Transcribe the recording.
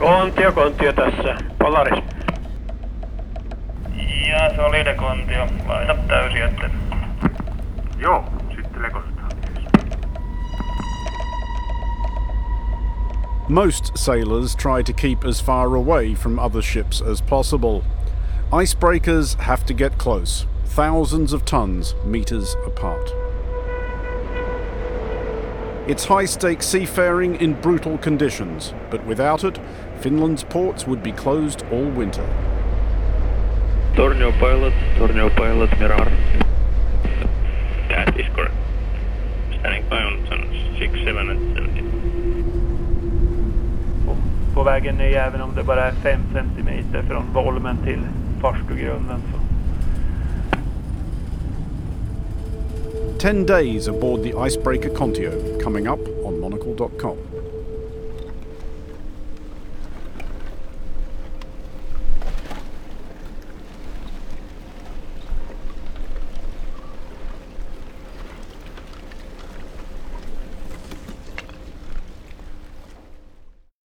Kontio, kontio tässä. Polaris. Ja solide kontio. Laita täysi, että... Joo, sitten lekostaa. Most sailors try to keep as far away from other ships as possible. Icebreakers have to get close, thousands of tons, meters apart. It's high stakes seafaring in brutal conditions, but without it, Finland's ports would be closed all winter. Tornio pilot, Tornio pilot, Mirar. That is correct. Standing by on 6, 7 and 17. på, på vägen ner även om det bara är 5 centimeter från volmen till farstugrunden. Så. 10 days aboard the icebreaker Kontio, coming up on monocle.com.